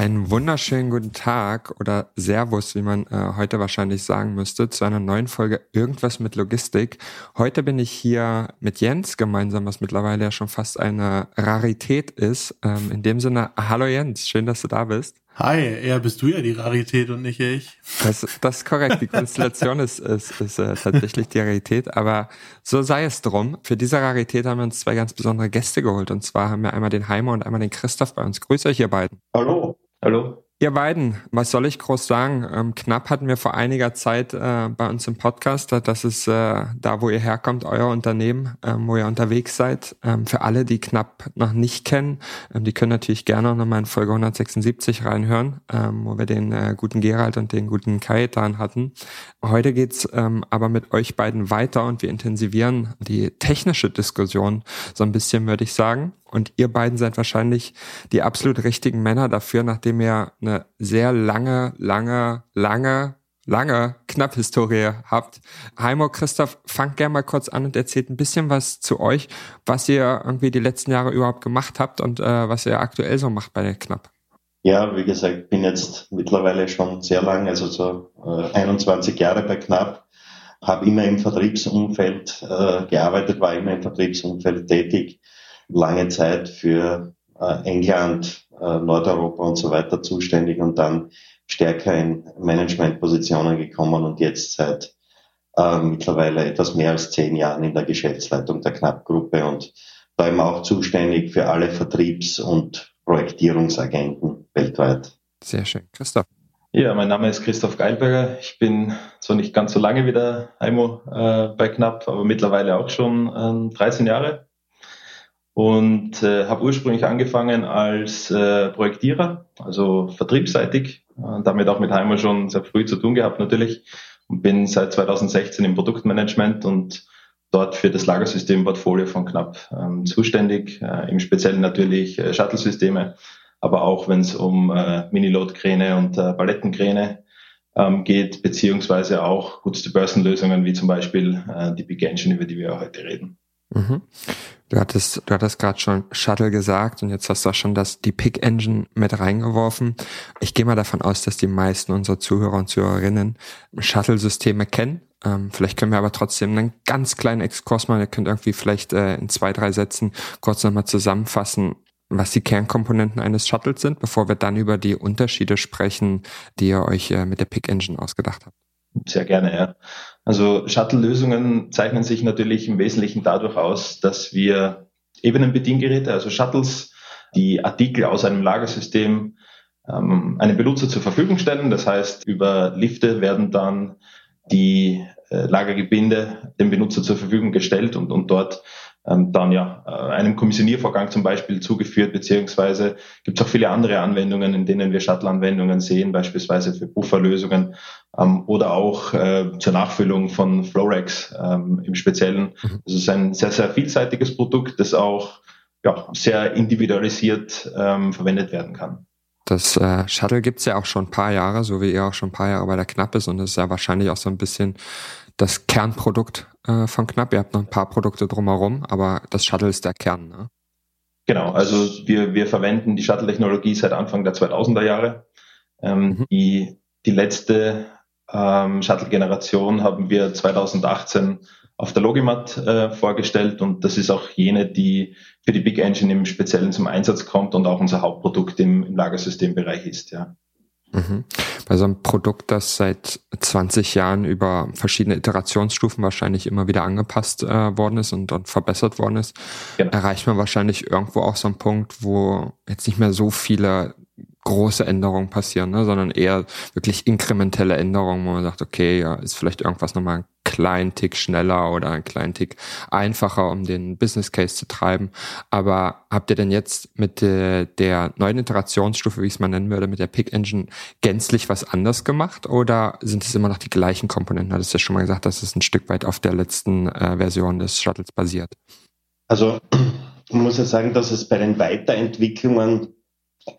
Einen wunderschönen guten Tag oder Servus, wie man äh, heute wahrscheinlich sagen müsste, zu einer neuen Folge Irgendwas mit Logistik. Heute bin ich hier mit Jens gemeinsam, was mittlerweile ja schon fast eine Rarität ist. Ähm, in dem Sinne, hallo Jens, schön, dass du da bist. Hi, eher bist du ja die Rarität und nicht ich. Das, das ist korrekt. Die Konstellation ist, ist, ist äh, tatsächlich die Rarität, aber so sei es drum. Für diese Rarität haben wir uns zwei ganz besondere Gäste geholt. Und zwar haben wir einmal den Heimer und einmal den Christoph bei uns. Grüße euch, ihr beiden. Hallo. Hallo. Ihr beiden, was soll ich groß sagen? Ähm, knapp hatten wir vor einiger Zeit äh, bei uns im Podcast, das ist äh, da, wo ihr herkommt, euer Unternehmen, ähm, wo ihr unterwegs seid. Ähm, für alle, die knapp noch nicht kennen, ähm, die können natürlich gerne nochmal in Folge 176 reinhören, ähm, wo wir den äh, guten Gerald und den guten Kaetan hatten. Heute geht's ähm, aber mit euch beiden weiter und wir intensivieren die technische Diskussion so ein bisschen, würde ich sagen. Und ihr beiden seid wahrscheinlich die absolut richtigen Männer dafür, nachdem ihr eine sehr lange, lange, lange, lange Knapphistorie habt. Heimo, Christoph, fangt gerne mal kurz an und erzählt ein bisschen was zu euch, was ihr irgendwie die letzten Jahre überhaupt gemacht habt und äh, was ihr aktuell so macht bei der Knapp. Ja, wie gesagt, bin jetzt mittlerweile schon sehr lang, also so äh, 21 Jahre bei Knapp, habe immer im Vertriebsumfeld äh, gearbeitet, war immer im Vertriebsumfeld tätig lange Zeit für äh, England, äh, Nordeuropa und so weiter zuständig und dann stärker in Managementpositionen gekommen und jetzt seit äh, mittlerweile etwas mehr als zehn Jahren in der Geschäftsleitung der Knapp-Gruppe und da eben auch zuständig für alle Vertriebs- und Projektierungsagenten weltweit. Sehr schön. Christoph. Ja, mein Name ist Christoph Geilberger. Ich bin zwar nicht ganz so lange wie der Heimo äh, bei Knapp, aber mittlerweile auch schon äh, 13 Jahre und äh, habe ursprünglich angefangen als äh, Projektierer, also vertriebsseitig, äh, damit auch mit Heimer schon sehr früh zu tun gehabt natürlich und bin seit 2016 im Produktmanagement und dort für das Lagersystem-Portfolio von Knapp ähm, zuständig, äh, im Speziellen natürlich äh, Shuttle-Systeme, aber auch wenn es um äh, Mini-Load-Kräne und äh, Palettenkräne ähm, geht, beziehungsweise auch Goods-to-Person-Lösungen wie zum Beispiel äh, die Big Engine, über die wir heute reden. Mhm. Du hattest, du hattest gerade schon Shuttle gesagt und jetzt hast du auch schon das, die Pick Engine mit reingeworfen. Ich gehe mal davon aus, dass die meisten unserer Zuhörer und Zuhörerinnen Shuttle-Systeme kennen. Ähm, vielleicht können wir aber trotzdem einen ganz kleinen Exkurs machen. Ihr könnt irgendwie vielleicht äh, in zwei, drei Sätzen kurz nochmal zusammenfassen, was die Kernkomponenten eines Shuttles sind, bevor wir dann über die Unterschiede sprechen, die ihr euch äh, mit der Pick Engine ausgedacht habt. Sehr gerne, ja. Also Shuttle-Lösungen zeichnen sich natürlich im Wesentlichen dadurch aus, dass wir Ebenenbediengeräte, also Shuttles, die Artikel aus einem Lagersystem ähm, einem Benutzer zur Verfügung stellen. Das heißt, über Lifte werden dann die äh, Lagergebinde dem Benutzer zur Verfügung gestellt und, und dort ähm, dann ja äh, einem Kommissioniervorgang zum Beispiel zugeführt, beziehungsweise gibt es auch viele andere Anwendungen, in denen wir Shuttle-Anwendungen sehen, beispielsweise für Bufferlösungen ähm, oder auch äh, zur Nachfüllung von Florex ähm, im Speziellen. Mhm. Das ist ein sehr, sehr vielseitiges Produkt, das auch ja, sehr individualisiert ähm, verwendet werden kann. Das äh, Shuttle gibt's ja auch schon ein paar Jahre, so wie ihr auch schon ein paar Jahre bei der Knapp ist und das ist ja wahrscheinlich auch so ein bisschen das Kernprodukt äh, von Knapp. Ihr habt noch ein paar Produkte drumherum, aber das Shuttle ist der Kern. Ne? Genau, also wir, wir verwenden die Shuttle-Technologie seit Anfang der 2000er Jahre. Ähm, mhm. die, die letzte ähm, Shuttle-Generation haben wir 2018 auf der Logimat äh, vorgestellt und das ist auch jene, die für die Big Engine im Speziellen zum Einsatz kommt und auch unser Hauptprodukt im, im Lagersystembereich ist. Ja. Mhm. Bei so einem Produkt, das seit 20 Jahren über verschiedene Iterationsstufen wahrscheinlich immer wieder angepasst äh, worden ist und, und verbessert worden ist, genau. erreicht man wahrscheinlich irgendwo auch so einen Punkt, wo jetzt nicht mehr so viele große Änderungen passieren, ne, sondern eher wirklich inkrementelle Änderungen, wo man sagt, okay, ja, ist vielleicht irgendwas nochmal ein kleinen Tick schneller oder ein kleinen Tick einfacher, um den Business Case zu treiben. Aber habt ihr denn jetzt mit äh, der neuen Iterationsstufe, wie ich es mal nennen würde, mit der Pick Engine gänzlich was anders gemacht oder sind es immer noch die gleichen Komponenten? Hattest du ja schon mal gesagt, dass es ein Stück weit auf der letzten äh, Version des Shuttles basiert. Also man muss ja sagen, dass es bei den Weiterentwicklungen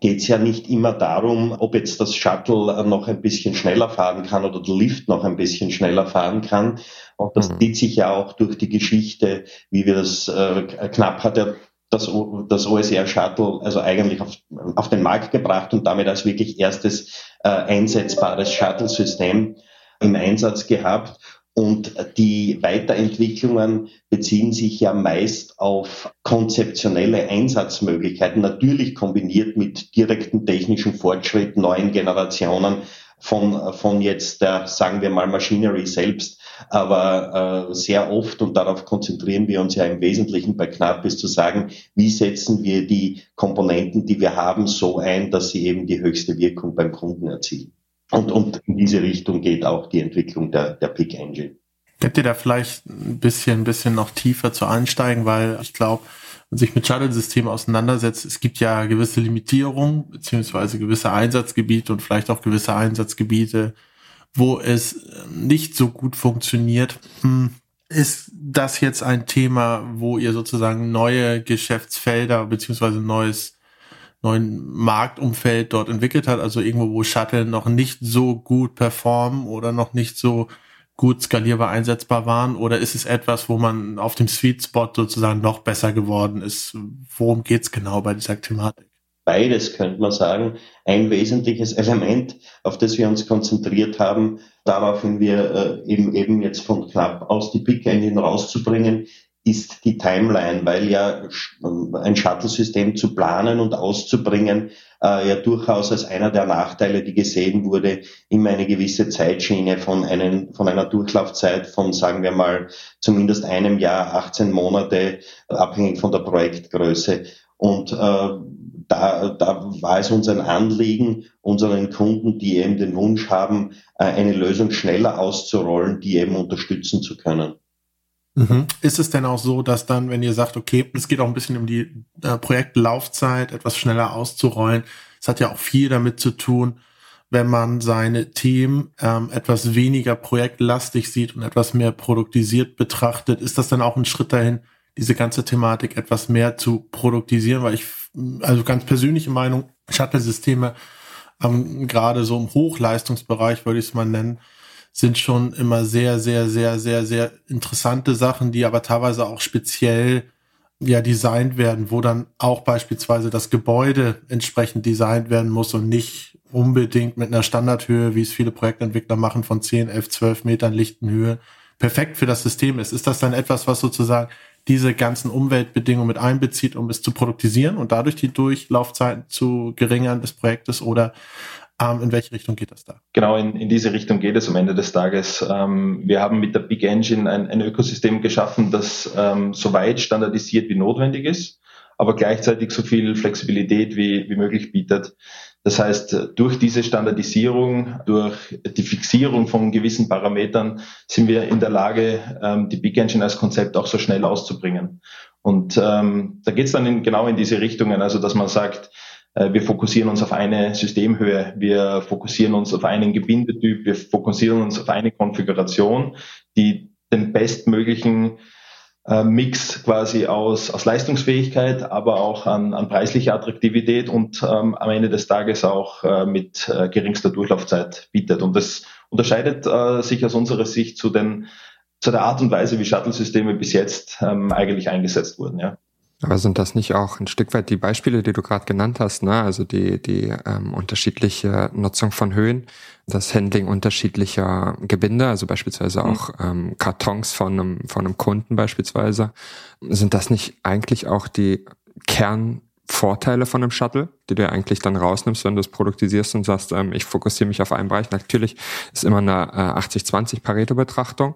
geht es ja nicht immer darum, ob jetzt das Shuttle noch ein bisschen schneller fahren kann oder der Lift noch ein bisschen schneller fahren kann. Und das mhm. zieht sich ja auch durch die Geschichte, wie wir das äh, knapp hat er das, das OSR Shuttle also eigentlich auf, auf den Markt gebracht und damit als wirklich erstes äh, einsetzbares Shuttle-System im Einsatz gehabt. Und die Weiterentwicklungen beziehen sich ja meist auf konzeptionelle Einsatzmöglichkeiten, natürlich kombiniert mit direkten technischen Fortschritt, neuen Generationen von, von jetzt der, sagen wir mal, Machinery selbst. Aber äh, sehr oft, und darauf konzentrieren wir uns ja im Wesentlichen bei Knapp, ist zu sagen, wie setzen wir die Komponenten, die wir haben, so ein, dass sie eben die höchste Wirkung beim Kunden erzielen. Und, und in diese Richtung geht auch die Entwicklung der, der Pick Engine. Könnt ihr da vielleicht ein bisschen, ein bisschen noch tiefer zu einsteigen, weil ich glaube, wenn sich mit Shuttle-Systemen auseinandersetzt, es gibt ja gewisse Limitierungen, beziehungsweise gewisse Einsatzgebiete und vielleicht auch gewisse Einsatzgebiete, wo es nicht so gut funktioniert. Hm, ist das jetzt ein Thema, wo ihr sozusagen neue Geschäftsfelder beziehungsweise neues neuen Marktumfeld dort entwickelt hat, also irgendwo, wo Shuttle noch nicht so gut performen oder noch nicht so gut skalierbar einsetzbar waren? Oder ist es etwas, wo man auf dem Sweet Spot sozusagen noch besser geworden ist? Worum geht's genau bei dieser Thematik? Beides könnte man sagen. Ein wesentliches Element, auf das wir uns konzentriert haben, daraufhin wir äh, eben, eben jetzt von Club aus die Big Engine rauszubringen, ist die Timeline, weil ja ein Shuttle-System zu planen und auszubringen äh, ja durchaus als einer der Nachteile, die gesehen wurde, immer eine gewisse Zeitschiene von, einem, von einer Durchlaufzeit von, sagen wir mal, zumindest einem Jahr, 18 Monate, abhängig von der Projektgröße. Und äh, da, da war es uns ein Anliegen, unseren Kunden, die eben den Wunsch haben, äh, eine Lösung schneller auszurollen, die eben unterstützen zu können. Mhm. Ist es denn auch so, dass dann, wenn ihr sagt, okay, es geht auch ein bisschen um die äh, Projektlaufzeit, etwas schneller auszurollen, es hat ja auch viel damit zu tun, wenn man seine Themen ähm, etwas weniger projektlastig sieht und etwas mehr produktisiert betrachtet, ist das dann auch ein Schritt dahin, diese ganze Thematik etwas mehr zu produktisieren, weil ich, also ganz persönliche Meinung, Shuttle-Systeme ähm, gerade so im Hochleistungsbereich, würde ich es mal nennen, sind schon immer sehr, sehr, sehr, sehr, sehr interessante Sachen, die aber teilweise auch speziell ja designt werden, wo dann auch beispielsweise das Gebäude entsprechend designt werden muss und nicht unbedingt mit einer Standardhöhe, wie es viele Projektentwickler machen, von 10, 11, 12 Metern Lichtenhöhe, perfekt für das System ist. Ist das dann etwas, was sozusagen diese ganzen Umweltbedingungen mit einbezieht, um es zu produktisieren und dadurch die Durchlaufzeiten zu geringern des Projektes? Oder ähm, in welche Richtung geht das da? Genau, in, in diese Richtung geht es am Ende des Tages. Ähm, wir haben mit der Big Engine ein, ein Ökosystem geschaffen, das ähm, so weit standardisiert wie notwendig ist, aber gleichzeitig so viel Flexibilität wie, wie möglich bietet. Das heißt, durch diese Standardisierung, durch die Fixierung von gewissen Parametern sind wir in der Lage, ähm, die Big Engine als Konzept auch so schnell auszubringen. Und ähm, da geht es dann in, genau in diese Richtungen, also dass man sagt, wir fokussieren uns auf eine Systemhöhe, wir fokussieren uns auf einen Gebindetyp, wir fokussieren uns auf eine Konfiguration, die den bestmöglichen äh, Mix quasi aus, aus Leistungsfähigkeit, aber auch an, an preislicher Attraktivität und ähm, am Ende des Tages auch äh, mit äh, geringster Durchlaufzeit bietet. Und das unterscheidet äh, sich aus unserer Sicht zu, den, zu der Art und Weise, wie Shuttle-Systeme bis jetzt ähm, eigentlich eingesetzt wurden. Ja. Aber sind das nicht auch ein Stück weit die Beispiele, die du gerade genannt hast, ne? Also die, die ähm, unterschiedliche Nutzung von Höhen, das Handling unterschiedlicher Gebinde, also beispielsweise mhm. auch ähm, Kartons von einem, von einem Kunden beispielsweise. Sind das nicht eigentlich auch die Kernvorteile von einem Shuttle, die du ja eigentlich dann rausnimmst, wenn du es produktisierst und sagst, ähm, ich fokussiere mich auf einen Bereich. Natürlich ist immer eine äh, 80-20 Pareto-Betrachtung,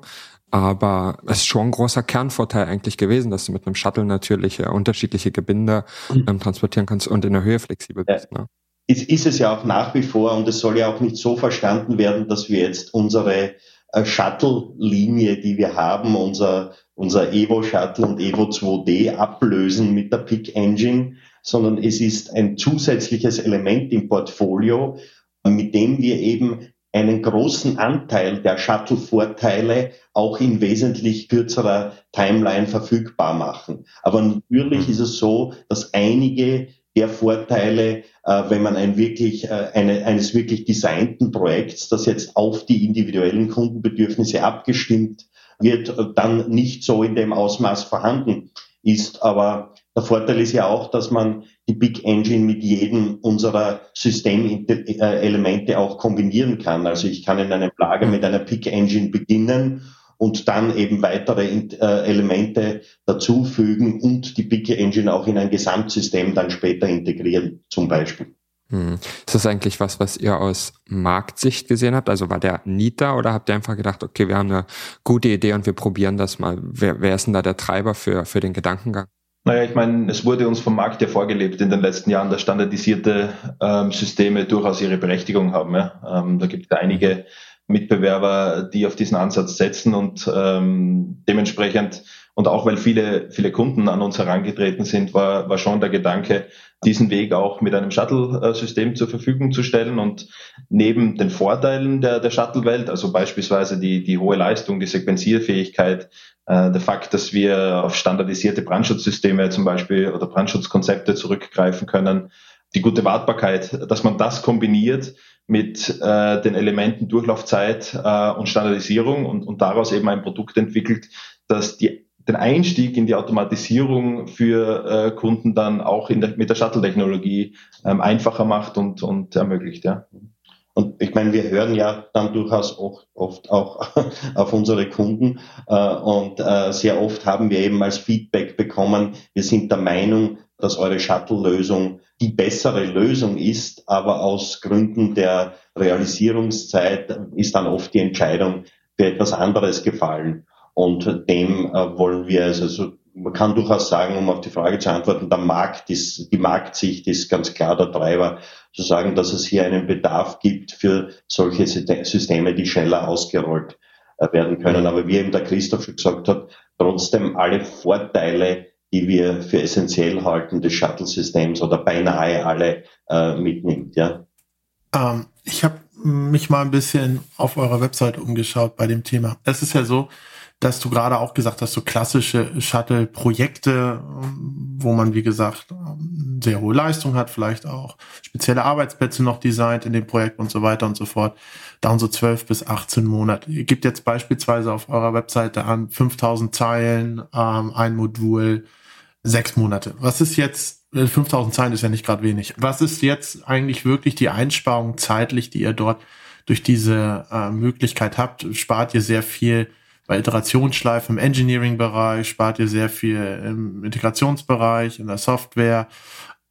aber es ist schon ein großer Kernvorteil eigentlich gewesen, dass du mit einem Shuttle natürlich äh, unterschiedliche Gebinde mhm. ähm, transportieren kannst und in der Höhe flexibel bist. Ne? es ist es ja auch nach wie vor und es soll ja auch nicht so verstanden werden, dass wir jetzt unsere äh, Shuttle-Linie, die wir haben, unser, unser Evo Shuttle und Evo 2D ablösen mit der Pick Engine, sondern es ist ein zusätzliches Element im Portfolio, mit dem wir eben einen großen Anteil der Shuttle-Vorteile auch in wesentlich kürzerer Timeline verfügbar machen. Aber natürlich mhm. ist es so, dass einige der Vorteile, äh, wenn man ein wirklich, äh, eine, eines wirklich designten Projekts, das jetzt auf die individuellen Kundenbedürfnisse abgestimmt wird, dann nicht so in dem Ausmaß vorhanden ist. Aber der Vorteil ist ja auch, dass man die Big Engine mit jedem unserer Systemelemente auch kombinieren kann. Also ich kann in einem Lager mit einer Big Engine beginnen und dann eben weitere äh, Elemente dazufügen und die Big Engine auch in ein Gesamtsystem dann später integrieren, zum Beispiel. Hm. Ist das eigentlich was, was ihr aus Marktsicht gesehen habt? Also war der da oder habt ihr einfach gedacht, okay, wir haben eine gute Idee und wir probieren das mal? Wer, wer ist denn da der Treiber für, für den Gedankengang? Naja, ich meine, es wurde uns vom Markt ja vorgelebt in den letzten Jahren, dass standardisierte ähm, Systeme durchaus ihre Berechtigung haben. Ja? Ähm, da gibt es einige Mitbewerber, die auf diesen Ansatz setzen und ähm, dementsprechend und auch weil viele, viele Kunden an uns herangetreten sind, war, war schon der Gedanke, diesen Weg auch mit einem Shuttle-System zur Verfügung zu stellen und neben den Vorteilen der, der Shuttle-Welt, also beispielsweise die, die hohe Leistung, die Sequenzierfähigkeit, äh, der Fakt, dass wir auf standardisierte Brandschutzsysteme zum Beispiel oder Brandschutzkonzepte zurückgreifen können, die gute Wartbarkeit, dass man das kombiniert mit äh, den Elementen Durchlaufzeit äh, und Standardisierung und, und daraus eben ein Produkt entwickelt, das die den Einstieg in die Automatisierung für äh, Kunden dann auch der, mit der Shuttle-Technologie ähm, einfacher macht und, und ermöglicht. Ja. Und ich meine, wir hören ja dann durchaus auch, oft auch auf unsere Kunden äh, und äh, sehr oft haben wir eben als Feedback bekommen, wir sind der Meinung, dass eure Shuttle-Lösung die bessere Lösung ist, aber aus Gründen der Realisierungszeit ist dann oft die Entscheidung für etwas anderes gefallen. Und dem äh, wollen wir, also, also man kann durchaus sagen, um auf die Frage zu antworten, der Markt ist, die Marktsicht ist ganz klar der Treiber, zu sagen, dass es hier einen Bedarf gibt für solche Systeme, die schneller ausgerollt äh, werden können. Aber wie eben der Christoph schon gesagt hat, trotzdem alle Vorteile, die wir für essentiell halten des Shuttle-Systems oder beinahe alle äh, mitnimmt. Ja. Ähm, ich habe mich mal ein bisschen auf eurer Website umgeschaut bei dem Thema. Es ist ja so, dass du gerade auch gesagt hast, so klassische Shuttle-Projekte, wo man, wie gesagt, sehr hohe Leistung hat, vielleicht auch spezielle Arbeitsplätze noch designt in dem Projekt und so weiter und so fort, dauern so 12 bis 18 Monate. Ihr gebt jetzt beispielsweise auf eurer Webseite an 5000 Zeilen, ähm, ein Modul, sechs Monate. Was ist jetzt, 5000 Zeilen ist ja nicht gerade wenig. Was ist jetzt eigentlich wirklich die Einsparung zeitlich, die ihr dort durch diese äh, Möglichkeit habt? Spart ihr sehr viel bei Iterationsschleifen im Engineering-Bereich, spart ihr sehr viel im Integrationsbereich, in der Software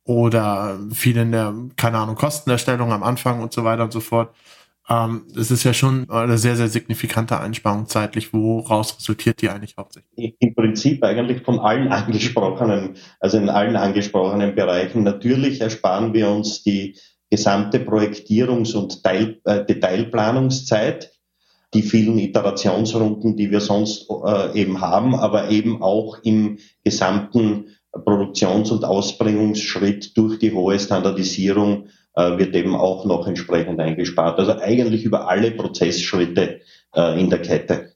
oder viel in der, keine Ahnung, Kostenerstellung am Anfang und so weiter und so fort. Ähm, es ist ja schon eine sehr, sehr signifikante Einsparung zeitlich. Woraus resultiert die eigentlich hauptsächlich? Im Prinzip eigentlich von allen angesprochenen, also in allen angesprochenen Bereichen. Natürlich ersparen wir uns die gesamte Projektierungs- und Teil, äh, Detailplanungszeit die vielen Iterationsrunden, die wir sonst äh, eben haben, aber eben auch im gesamten Produktions- und Ausbringungsschritt durch die hohe Standardisierung äh, wird eben auch noch entsprechend eingespart. Also eigentlich über alle Prozessschritte äh, in der Kette.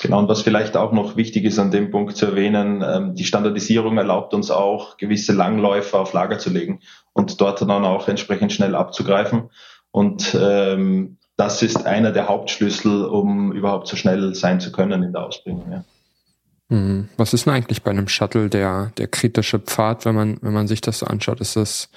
Genau, und was vielleicht auch noch wichtig ist an dem Punkt zu erwähnen, ähm, die Standardisierung erlaubt uns auch, gewisse Langläufe auf Lager zu legen und dort dann auch entsprechend schnell abzugreifen. Und ähm, das ist einer der Hauptschlüssel, um überhaupt so schnell sein zu können in der Ausbringung. Ja. Mhm. Was ist denn eigentlich bei einem Shuttle der, der kritische Pfad, wenn man, wenn man sich das so anschaut? Ist das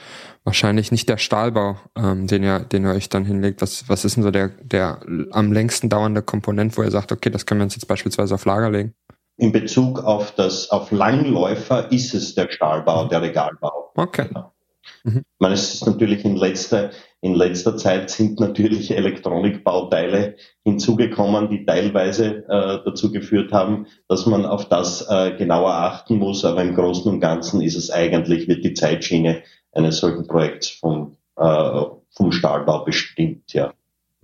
wahrscheinlich nicht der Stahlbau, ähm, den ihr, den ihr euch dann hinlegt? Was, was ist denn so der, der am längsten dauernde Komponent, wo ihr sagt, okay, das können wir uns jetzt beispielsweise auf Lager legen? In Bezug auf das, auf Langläufer ist es der Stahlbau, der Regalbau. Okay. Genau. Mhm. Ich meine, es ist natürlich in letzter, in letzter Zeit sind natürlich Elektronikbauteile hinzugekommen, die teilweise äh, dazu geführt haben, dass man auf das äh, genauer achten muss. Aber im Großen und Ganzen ist es eigentlich, wird die Zeitschiene eines solchen Projekts vom äh, vom Stahlbau bestimmt, ja.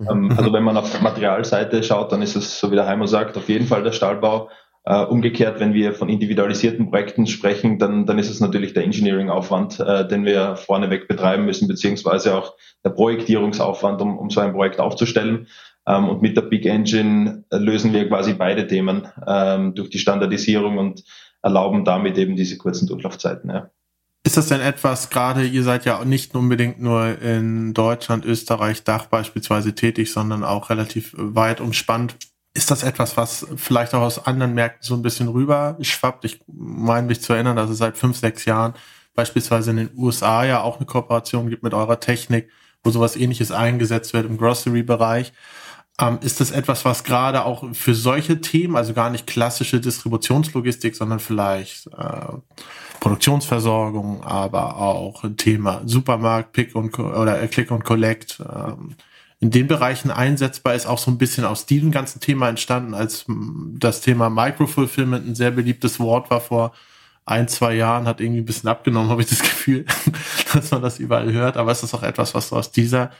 Ähm, also wenn man auf Materialseite schaut, dann ist es, so wie der Heimer sagt, auf jeden Fall der Stahlbau. Uh, umgekehrt, wenn wir von individualisierten Projekten sprechen, dann, dann ist es natürlich der Engineering-Aufwand, uh, den wir vorneweg betreiben müssen, beziehungsweise auch der Projektierungsaufwand, um, um so ein Projekt aufzustellen. Ähm, und mit der Big Engine lösen wir quasi beide Themen ähm, durch die Standardisierung und erlauben damit eben diese kurzen Durchlaufzeiten. Ja. Ist das denn etwas, gerade ihr seid ja nicht unbedingt nur in Deutschland, Österreich, Dach beispielsweise tätig, sondern auch relativ weit umspannt. Ist das etwas, was vielleicht auch aus anderen Märkten so ein bisschen rüber schwappt? Ich meine mich zu erinnern, dass es seit fünf, sechs Jahren beispielsweise in den USA ja auch eine Kooperation gibt mit eurer Technik, wo sowas ähnliches eingesetzt wird im Grocery-Bereich. Ähm, ist das etwas, was gerade auch für solche Themen, also gar nicht klassische Distributionslogistik, sondern vielleicht äh, Produktionsversorgung, aber auch ein Thema Supermarkt, Pick und oder Click und Collect, ähm, in den Bereichen einsetzbar ist, auch so ein bisschen aus diesem ganzen Thema entstanden, als das Thema Microfulfillment ein sehr beliebtes Wort war vor ein, zwei Jahren, hat irgendwie ein bisschen abgenommen, habe ich das Gefühl, dass man das überall hört. Aber ist das auch etwas, was so aus dieser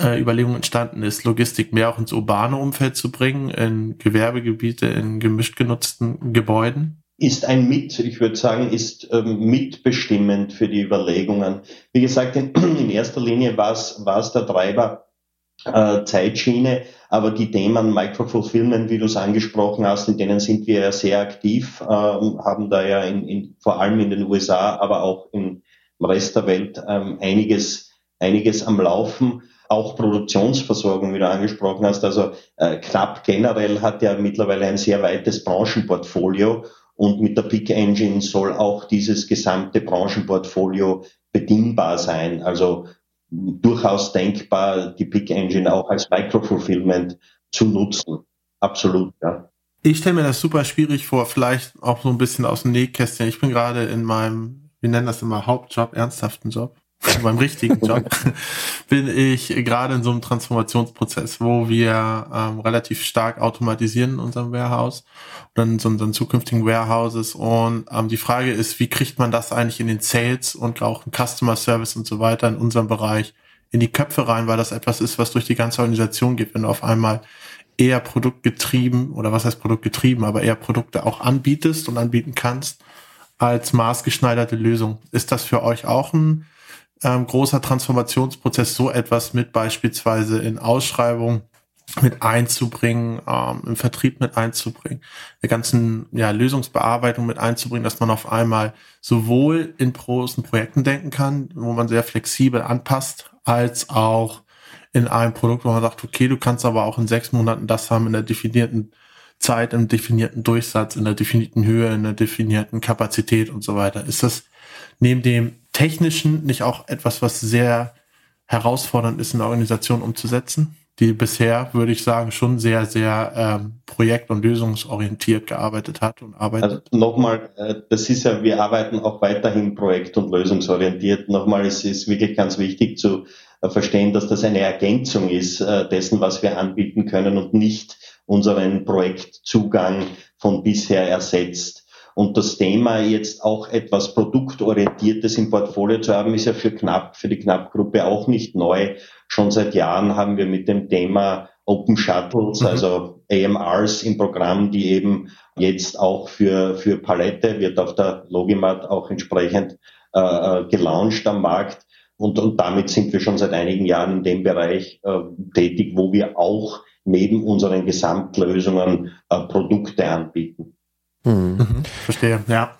äh, Überlegung entstanden ist, Logistik mehr auch ins urbane Umfeld zu bringen, in Gewerbegebiete, in gemischt genutzten Gebäuden? Ist ein Mit, ich würde sagen, ist ähm, mitbestimmend für die Überlegungen. Wie gesagt, in, in erster Linie war es der Treiber äh, Zeitschiene, aber die Themen Microfulfillment, wie du es angesprochen hast, in denen sind wir ja sehr aktiv, äh, haben da ja in, in, vor allem in den USA, aber auch im Rest der Welt ähm, einiges, einiges am Laufen auch Produktionsversorgung, wie du angesprochen hast. Also äh, Knapp generell hat ja mittlerweile ein sehr weites Branchenportfolio und mit der Pick Engine soll auch dieses gesamte Branchenportfolio bedienbar sein. Also durchaus denkbar, die Pick Engine auch als Microfulfillment zu nutzen. Absolut, ja. Ich stelle mir das super schwierig vor, vielleicht auch so ein bisschen aus dem Nähkästchen. Ich bin gerade in meinem, wir nennen das immer Hauptjob, ernsthaften Job beim richtigen Job, bin ich gerade in so einem Transformationsprozess, wo wir ähm, relativ stark automatisieren in unserem Warehouse und in so unseren zukünftigen Warehouses. Und ähm, die Frage ist, wie kriegt man das eigentlich in den Sales und auch im Customer Service und so weiter in unserem Bereich in die Köpfe rein, weil das etwas ist, was durch die ganze Organisation geht, wenn du auf einmal eher produktgetrieben oder was heißt produktgetrieben, aber eher Produkte auch anbietest und anbieten kannst als maßgeschneiderte Lösung. Ist das für euch auch ein ähm, großer Transformationsprozess, so etwas mit beispielsweise in Ausschreibung mit einzubringen, ähm, im Vertrieb mit einzubringen, der ganzen ja, Lösungsbearbeitung mit einzubringen, dass man auf einmal sowohl in großen Projekten denken kann, wo man sehr flexibel anpasst, als auch in einem Produkt, wo man sagt, okay, du kannst aber auch in sechs Monaten das haben in der definierten Zeit, im definierten Durchsatz, in der definierten Höhe, in der definierten Kapazität und so weiter. Ist das neben dem Technischen nicht auch etwas, was sehr herausfordernd ist in der Organisation umzusetzen? die bisher, würde ich sagen, schon sehr, sehr ähm, projekt- und lösungsorientiert gearbeitet hat und arbeitet. Also nochmal, äh, das ist ja, wir arbeiten auch weiterhin projekt- und lösungsorientiert. Nochmal, es ist wirklich ganz wichtig zu äh, verstehen, dass das eine Ergänzung ist äh, dessen, was wir anbieten können und nicht unseren Projektzugang von bisher ersetzt. Und das Thema jetzt auch etwas Produktorientiertes im Portfolio zu haben, ist ja für Knapp, für die Knapp-Gruppe auch nicht neu. Schon seit Jahren haben wir mit dem Thema Open Shuttles, mhm. also AMRs im Programm, die eben jetzt auch für, für Palette wird auf der Logimat auch entsprechend äh, äh, gelauncht am Markt. Und, und damit sind wir schon seit einigen Jahren in dem Bereich äh, tätig, wo wir auch neben unseren Gesamtlösungen äh, Produkte anbieten. Mhm. Mhm. Verstehe, ja.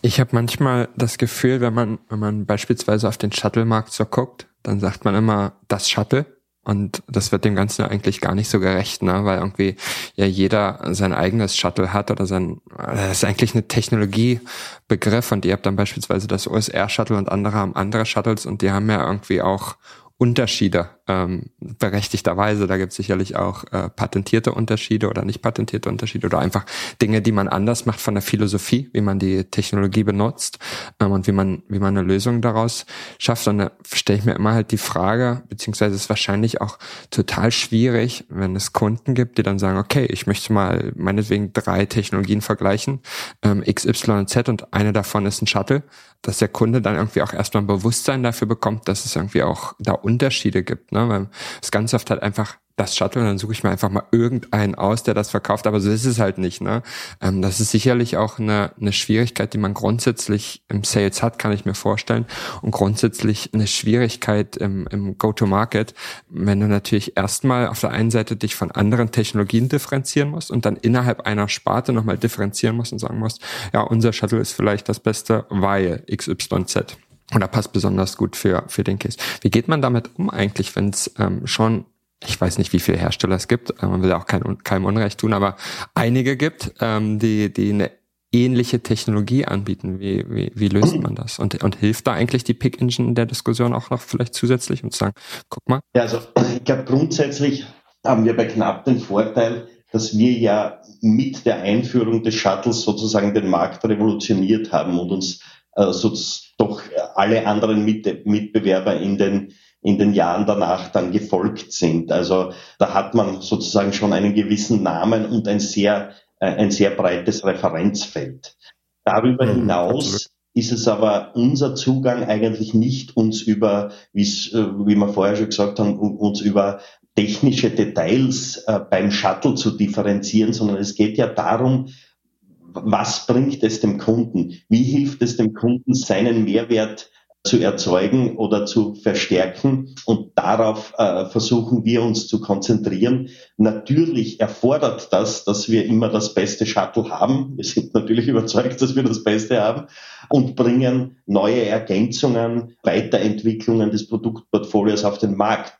Ich habe manchmal das Gefühl, wenn man, wenn man beispielsweise auf den Shuttle-Markt so guckt, dann sagt man immer das Shuttle. Und das wird dem Ganzen eigentlich gar nicht so gerecht, ne? weil irgendwie ja jeder sein eigenes Shuttle hat oder sein, das ist eigentlich eine Technologiebegriff und ihr habt dann beispielsweise das OSR-Shuttle und andere haben andere Shuttles und die haben ja irgendwie auch Unterschiede ähm, berechtigterweise. Da gibt es sicherlich auch äh, patentierte Unterschiede oder nicht patentierte Unterschiede oder einfach Dinge, die man anders macht von der Philosophie, wie man die Technologie benutzt ähm, und wie man, wie man eine Lösung daraus schafft. Und da stelle ich mir immer halt die Frage, beziehungsweise ist wahrscheinlich auch total schwierig, wenn es Kunden gibt, die dann sagen, okay, ich möchte mal meinetwegen drei Technologien vergleichen, ähm, X, Y und Z und eine davon ist ein Shuttle, dass der Kunde dann irgendwie auch erstmal ein Bewusstsein dafür bekommt, dass es irgendwie auch da Unterschiede gibt. Ne? Weil es ganz oft halt einfach das Shuttle dann suche ich mir einfach mal irgendeinen aus, der das verkauft. Aber so ist es halt nicht. Ne? Ähm, das ist sicherlich auch eine, eine Schwierigkeit, die man grundsätzlich im Sales hat, kann ich mir vorstellen. Und grundsätzlich eine Schwierigkeit im, im Go-to-Market, wenn du natürlich erstmal auf der einen Seite dich von anderen Technologien differenzieren musst und dann innerhalb einer Sparte nochmal differenzieren musst und sagen musst, ja, unser Shuttle ist vielleicht das Beste, weil XYZ. Und da passt besonders gut für, für den Case. Wie geht man damit um eigentlich, wenn es ähm, schon ich weiß nicht, wie viele Hersteller es gibt, äh, man will auch kein, keinem Unrecht tun, aber einige gibt, ähm, die, die eine ähnliche Technologie anbieten. Wie, wie, wie löst man das? Und, und hilft da eigentlich die Pick Engine in der Diskussion auch noch vielleicht zusätzlich und zu sagen, guck mal? Ja, also ich glaube grundsätzlich haben wir bei Knapp den Vorteil, dass wir ja mit der Einführung des Shuttles sozusagen den Markt revolutioniert haben und uns äh, so doch alle anderen Mit Mitbewerber in den in den Jahren danach dann gefolgt sind. Also da hat man sozusagen schon einen gewissen Namen und ein sehr, äh, ein sehr breites Referenzfeld. Darüber mhm, hinaus absolut. ist es aber unser Zugang eigentlich nicht uns über, äh, wie wir vorher schon gesagt haben, uns über technische Details äh, beim Shuttle zu differenzieren, sondern es geht ja darum, was bringt es dem Kunden? Wie hilft es dem Kunden, seinen Mehrwert zu erzeugen oder zu verstärken. Und darauf äh, versuchen wir uns zu konzentrieren. Natürlich erfordert das, dass wir immer das beste Shuttle haben. Wir sind natürlich überzeugt, dass wir das Beste haben und bringen neue Ergänzungen, Weiterentwicklungen des Produktportfolios auf den Markt.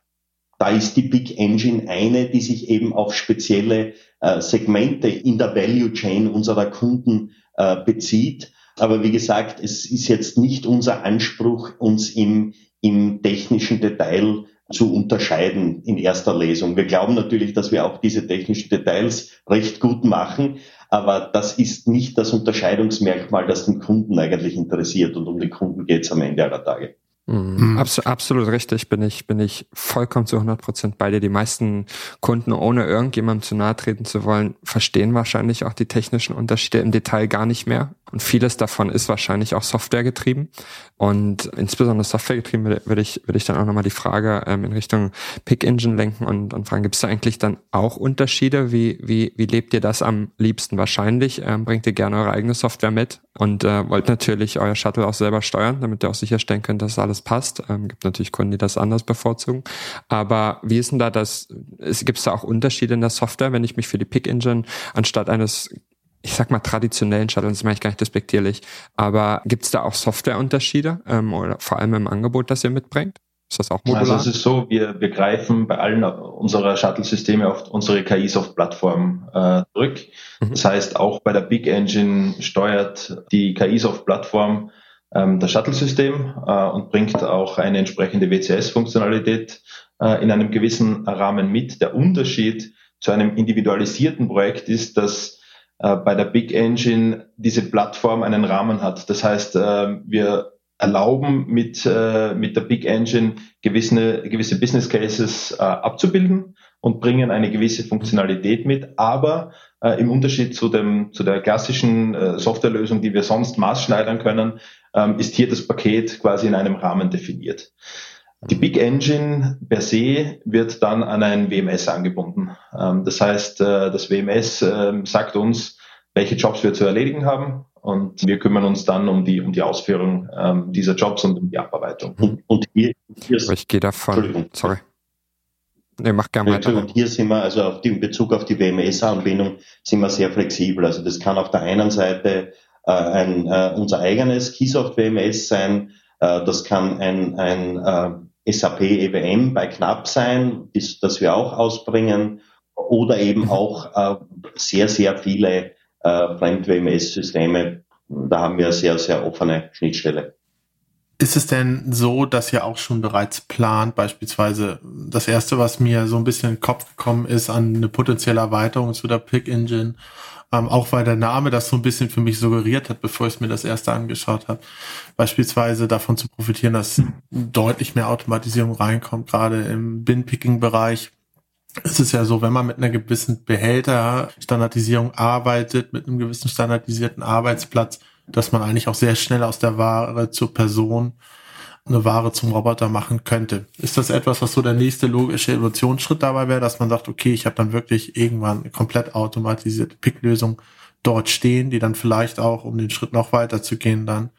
Da ist die Big Engine eine, die sich eben auf spezielle äh, Segmente in der Value Chain unserer Kunden äh, bezieht aber wie gesagt, es ist jetzt nicht unser Anspruch, uns im, im technischen Detail zu unterscheiden in erster Lesung. Wir glauben natürlich, dass wir auch diese technischen Details recht gut machen, aber das ist nicht das Unterscheidungsmerkmal, das den Kunden eigentlich interessiert und um den Kunden geht es am Ende aller Tage. Abs absolut richtig, bin ich, bin ich vollkommen zu 100 Prozent bei dir. Die meisten Kunden, ohne irgendjemandem zu nahe treten zu wollen, verstehen wahrscheinlich auch die technischen Unterschiede im Detail gar nicht mehr. Und vieles davon ist wahrscheinlich auch Software getrieben. Und insbesondere Software getrieben würde ich, würde ich dann auch nochmal die Frage ähm, in Richtung Pick Engine lenken und, und fragen, gibt es da eigentlich dann auch Unterschiede? Wie, wie, wie lebt ihr das am liebsten? Wahrscheinlich ähm, bringt ihr gerne eure eigene Software mit und äh, wollt natürlich euer Shuttle auch selber steuern, damit ihr auch sicherstellen könnt, dass alles passt. Ähm, gibt natürlich Kunden, die das anders bevorzugen. Aber wie ist denn da das? Gibt es da auch Unterschiede in der Software, wenn ich mich für die Pick Engine anstatt eines ich sag mal, traditionellen Shuttle, das meine ich gar nicht despektierlich, aber gibt es da auch Softwareunterschiede ähm, oder vor allem im Angebot, das ihr mitbringt? Ist das auch modular? Also es ist so, wir, wir greifen bei allen unserer Shuttle-Systeme auf unsere KI-Soft-Plattform äh, zurück. Mhm. Das heißt, auch bei der Big Engine steuert die KI-Soft-Plattform das Shuttle-System äh, und bringt auch eine entsprechende WCS-Funktionalität äh, in einem gewissen Rahmen mit. Der Unterschied zu einem individualisierten Projekt ist, dass äh, bei der Big Engine diese Plattform einen Rahmen hat. Das heißt, wir erlauben mit, mit der Big Engine gewisse, gewisse Business Cases abzubilden und bringen eine gewisse Funktionalität mit, aber äh, im Unterschied zu, dem, zu der klassischen äh, Softwarelösung, die wir sonst maßschneidern können, ähm, ist hier das Paket quasi in einem Rahmen definiert. Die Big Engine per se wird dann an ein WMS angebunden. Ähm, das heißt, äh, das WMS ähm, sagt uns, welche Jobs wir zu erledigen haben und wir kümmern uns dann um die, um die Ausführung ähm, dieser Jobs und um die Abarbeitung. Und, und hier, hier ist, ich gehe davon, sorry. Nee, mach gerne weiter. Und hier sind wir, also auf die, in Bezug auf die WMS-Anbindung, sind wir sehr flexibel. Also das kann auf der einen Seite äh, ein, äh, unser eigenes Keysoft WMS sein, äh, das kann ein, ein äh, SAP EWM bei Knapp sein, das, das wir auch ausbringen, oder eben auch äh, sehr, sehr viele äh, Fremd-WMS-Systeme. Da haben wir eine sehr, sehr offene Schnittstelle. Ist es denn so, dass ihr auch schon bereits plant, beispielsweise das erste, was mir so ein bisschen in den Kopf gekommen ist, an eine potenzielle Erweiterung zu der Pick Engine, ähm, auch weil der Name das so ein bisschen für mich suggeriert hat, bevor ich mir das erste angeschaut habe, beispielsweise davon zu profitieren, dass deutlich mehr Automatisierung reinkommt, gerade im Bin-Picking-Bereich. Es ist ja so, wenn man mit einer gewissen Behälterstandardisierung arbeitet, mit einem gewissen standardisierten Arbeitsplatz, dass man eigentlich auch sehr schnell aus der Ware zur Person eine Ware zum Roboter machen könnte. Ist das etwas, was so der nächste logische Evolutionsschritt dabei wäre, dass man sagt, okay, ich habe dann wirklich irgendwann eine komplett automatisierte Picklösung dort stehen, die dann vielleicht auch, um den Schritt noch weiter zu gehen, dann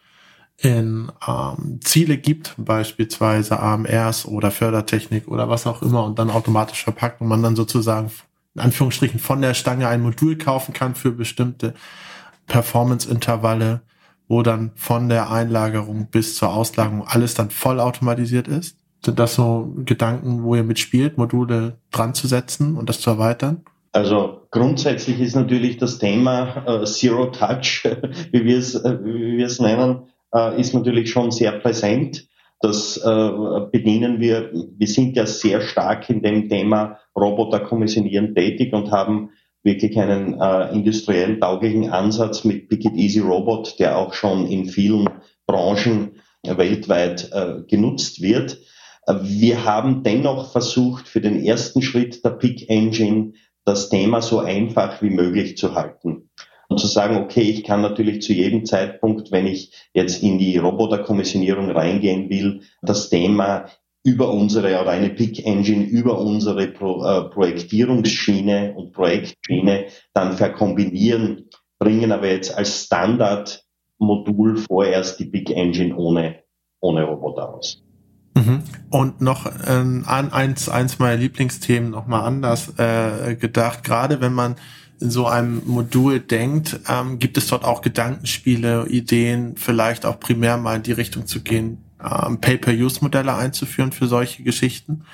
in ähm, Ziele gibt, beispielsweise AMRs oder Fördertechnik oder was auch immer und dann automatisch verpackt und man dann sozusagen in Anführungsstrichen von der Stange ein Modul kaufen kann für bestimmte Performance-Intervalle, wo dann von der Einlagerung bis zur Auslagerung alles dann voll automatisiert ist? Sind das so Gedanken, wo ihr mitspielt, Module dran zu setzen und das zu erweitern? Also grundsätzlich ist natürlich das Thema äh, Zero Touch, wie wir es, äh, wie nennen, äh, ist natürlich schon sehr präsent. Das äh, bedienen wir. Wir sind ja sehr stark in dem Thema Roboter kommissionieren tätig und haben wirklich einen äh, industriell tauglichen Ansatz mit Pick It Easy Robot, der auch schon in vielen Branchen äh, weltweit äh, genutzt wird. Äh, wir haben dennoch versucht, für den ersten Schritt der Pick Engine das Thema so einfach wie möglich zu halten. Und zu sagen, okay, ich kann natürlich zu jedem Zeitpunkt, wenn ich jetzt in die Roboterkommissionierung reingehen will, das Thema über unsere oder eine Pick Engine über unsere Pro, äh, Projektierungsschiene und Projektschiene dann verkombinieren, bringen aber jetzt als Standardmodul vorerst die Pick Engine ohne, ohne Roboter aus. Mhm. Und noch ähm, eins, eins meiner Lieblingsthemen nochmal anders äh, gedacht, gerade wenn man in so einem Modul denkt, ähm, gibt es dort auch Gedankenspiele, Ideen, vielleicht auch primär mal in die Richtung zu gehen, ähm, Pay-per-Use-Modelle einzuführen für solche Geschichten.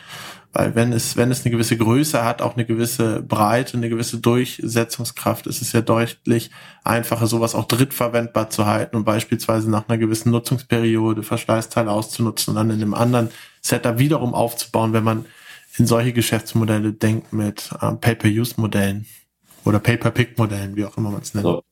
Weil wenn es, wenn es eine gewisse Größe hat, auch eine gewisse Breite, eine gewisse Durchsetzungskraft, ist es ja deutlich einfacher, sowas auch drittverwendbar zu halten und beispielsweise nach einer gewissen Nutzungsperiode Verschleißteile auszunutzen und dann in einem anderen Setup wiederum aufzubauen, wenn man in solche Geschäftsmodelle denkt mit ähm, Pay-per-Use-Modellen oder Pay-per-Pick-Modellen, wie auch immer man es nennt. So.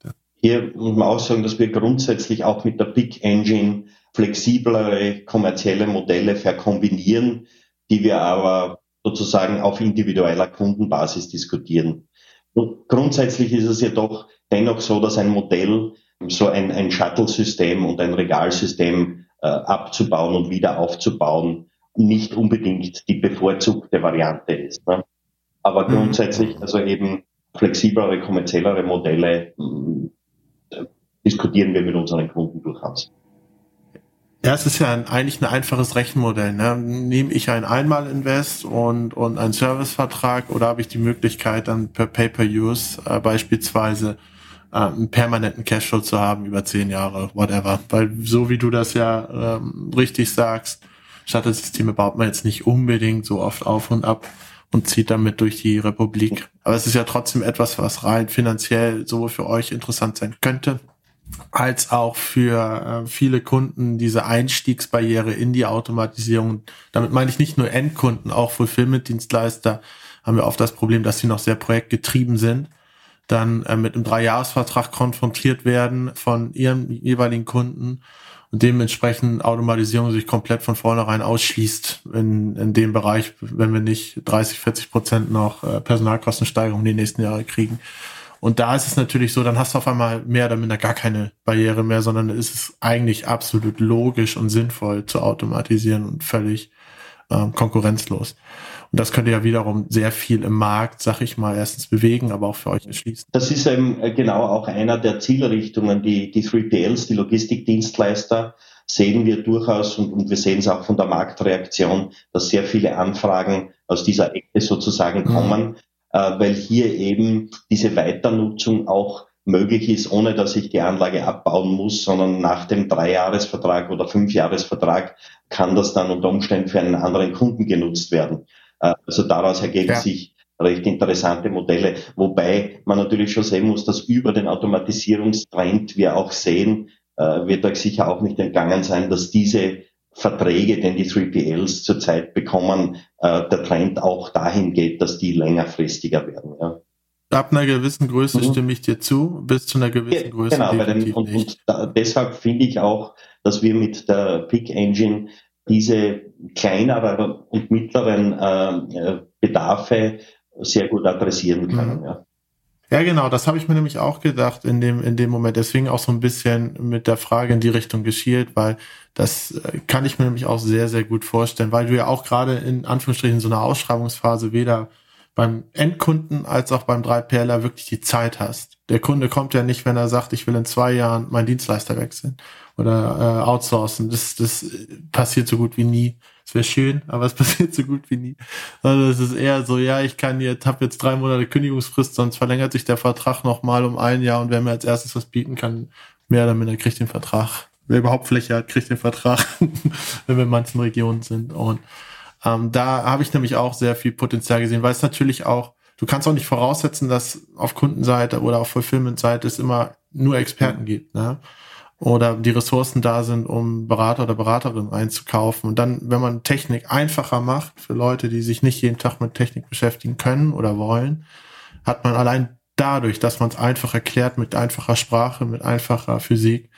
Hier muss man auch sagen, dass wir grundsätzlich auch mit der Big Engine flexiblere kommerzielle Modelle verkombinieren, die wir aber sozusagen auf individueller Kundenbasis diskutieren. Und grundsätzlich ist es jedoch dennoch so, dass ein Modell, so ein, ein Shuttle-System und ein Regalsystem äh, abzubauen und wieder aufzubauen, nicht unbedingt die bevorzugte Variante ist. Ne? Aber mhm. grundsätzlich also eben flexiblere, kommerziellere Modelle äh, diskutieren wir mit unseren Kunden durchaus. Ja, es ist ja ein, eigentlich ein einfaches Rechenmodell. Ne? Nehme ich ein Einmal-Invest und, und einen Servicevertrag oder habe ich die Möglichkeit, dann per Pay-per-Use äh, beispielsweise äh, einen permanenten Cashflow zu haben über zehn Jahre, whatever. Weil so wie du das ja ähm, richtig sagst, Shuttle-Systeme baut man jetzt nicht unbedingt so oft auf und ab und zieht damit durch die Republik. Aber es ist ja trotzdem etwas, was rein finanziell sowohl für euch interessant sein könnte, als auch für äh, viele Kunden diese Einstiegsbarriere in die Automatisierung. Damit meine ich nicht nur Endkunden, auch Fulfillment-Dienstleister haben wir oft das Problem, dass sie noch sehr projektgetrieben sind, dann äh, mit einem Dreijahresvertrag konfrontiert werden von ihrem jeweiligen Kunden und dementsprechend Automatisierung sich komplett von vornherein ausschließt in, in dem Bereich, wenn wir nicht 30, 40 Prozent noch äh, Personalkostensteigerung in die nächsten Jahre kriegen. Und da ist es natürlich so, dann hast du auf einmal mehr oder minder gar keine Barriere mehr, sondern ist es eigentlich absolut logisch und sinnvoll zu automatisieren und völlig ähm, konkurrenzlos. Und das könnte ja wiederum sehr viel im Markt, sag ich mal, erstens bewegen, aber auch für euch erschließen. Das ist eben äh, genau auch einer der Zielrichtungen, die, die 3PLs, die Logistikdienstleister, sehen wir durchaus und, und wir sehen es auch von der Marktreaktion, dass sehr viele Anfragen aus dieser Ecke sozusagen mhm. kommen, äh, weil hier eben diese Weiternutzung auch möglich ist, ohne dass ich die Anlage abbauen muss, sondern nach dem Dreijahresvertrag oder Fünfjahresvertrag kann das dann unter Umständen für einen anderen Kunden genutzt werden. Äh, also daraus ergeben ja. sich recht interessante Modelle, wobei man natürlich schon sehen muss, dass über den Automatisierungstrend wir auch sehen, äh, wird euch sicher auch nicht entgangen sein, dass diese Verträge, den die 3PLs zurzeit bekommen, äh, der Trend auch dahin geht, dass die längerfristiger werden. Ja. Ab einer gewissen Größe mhm. stimme ich dir zu, bis zu einer gewissen Größe. Genau, den, und, und da, deshalb finde ich auch, dass wir mit der Pick Engine diese kleineren und mittleren äh, äh Bedarfe sehr gut adressieren können. Mhm. Ja. Ja, genau, das habe ich mir nämlich auch gedacht in dem, in dem Moment. Deswegen auch so ein bisschen mit der Frage in die Richtung geschielt, weil das äh, kann ich mir nämlich auch sehr, sehr gut vorstellen, weil du ja auch gerade in Anführungsstrichen so einer Ausschreibungsphase weder beim Endkunden als auch beim 3PLer wirklich die Zeit hast. Der Kunde kommt ja nicht, wenn er sagt, ich will in zwei Jahren meinen Dienstleister wechseln oder äh, outsourcen. Das, das passiert so gut wie nie. Es wäre schön, aber es passiert so gut wie nie. Also es ist eher so, ja, ich kann jetzt, habe jetzt drei Monate Kündigungsfrist, sonst verlängert sich der Vertrag nochmal um ein Jahr und wer mir als erstes was bieten kann, mehr oder minder kriegt den Vertrag. Wer überhaupt Fläche hat, kriegt den Vertrag, wenn wir in manchen Regionen sind. Und ähm, da habe ich nämlich auch sehr viel Potenzial gesehen, weil es natürlich auch, du kannst auch nicht voraussetzen, dass auf Kundenseite oder auf Fulfillment-Seite es immer nur Experten gibt, ne? Oder die Ressourcen da sind, um Berater oder Beraterin einzukaufen. Und dann, wenn man Technik einfacher macht für Leute, die sich nicht jeden Tag mit Technik beschäftigen können oder wollen, hat man allein dadurch, dass man es einfach erklärt mit einfacher Sprache, mit einfacher Physik,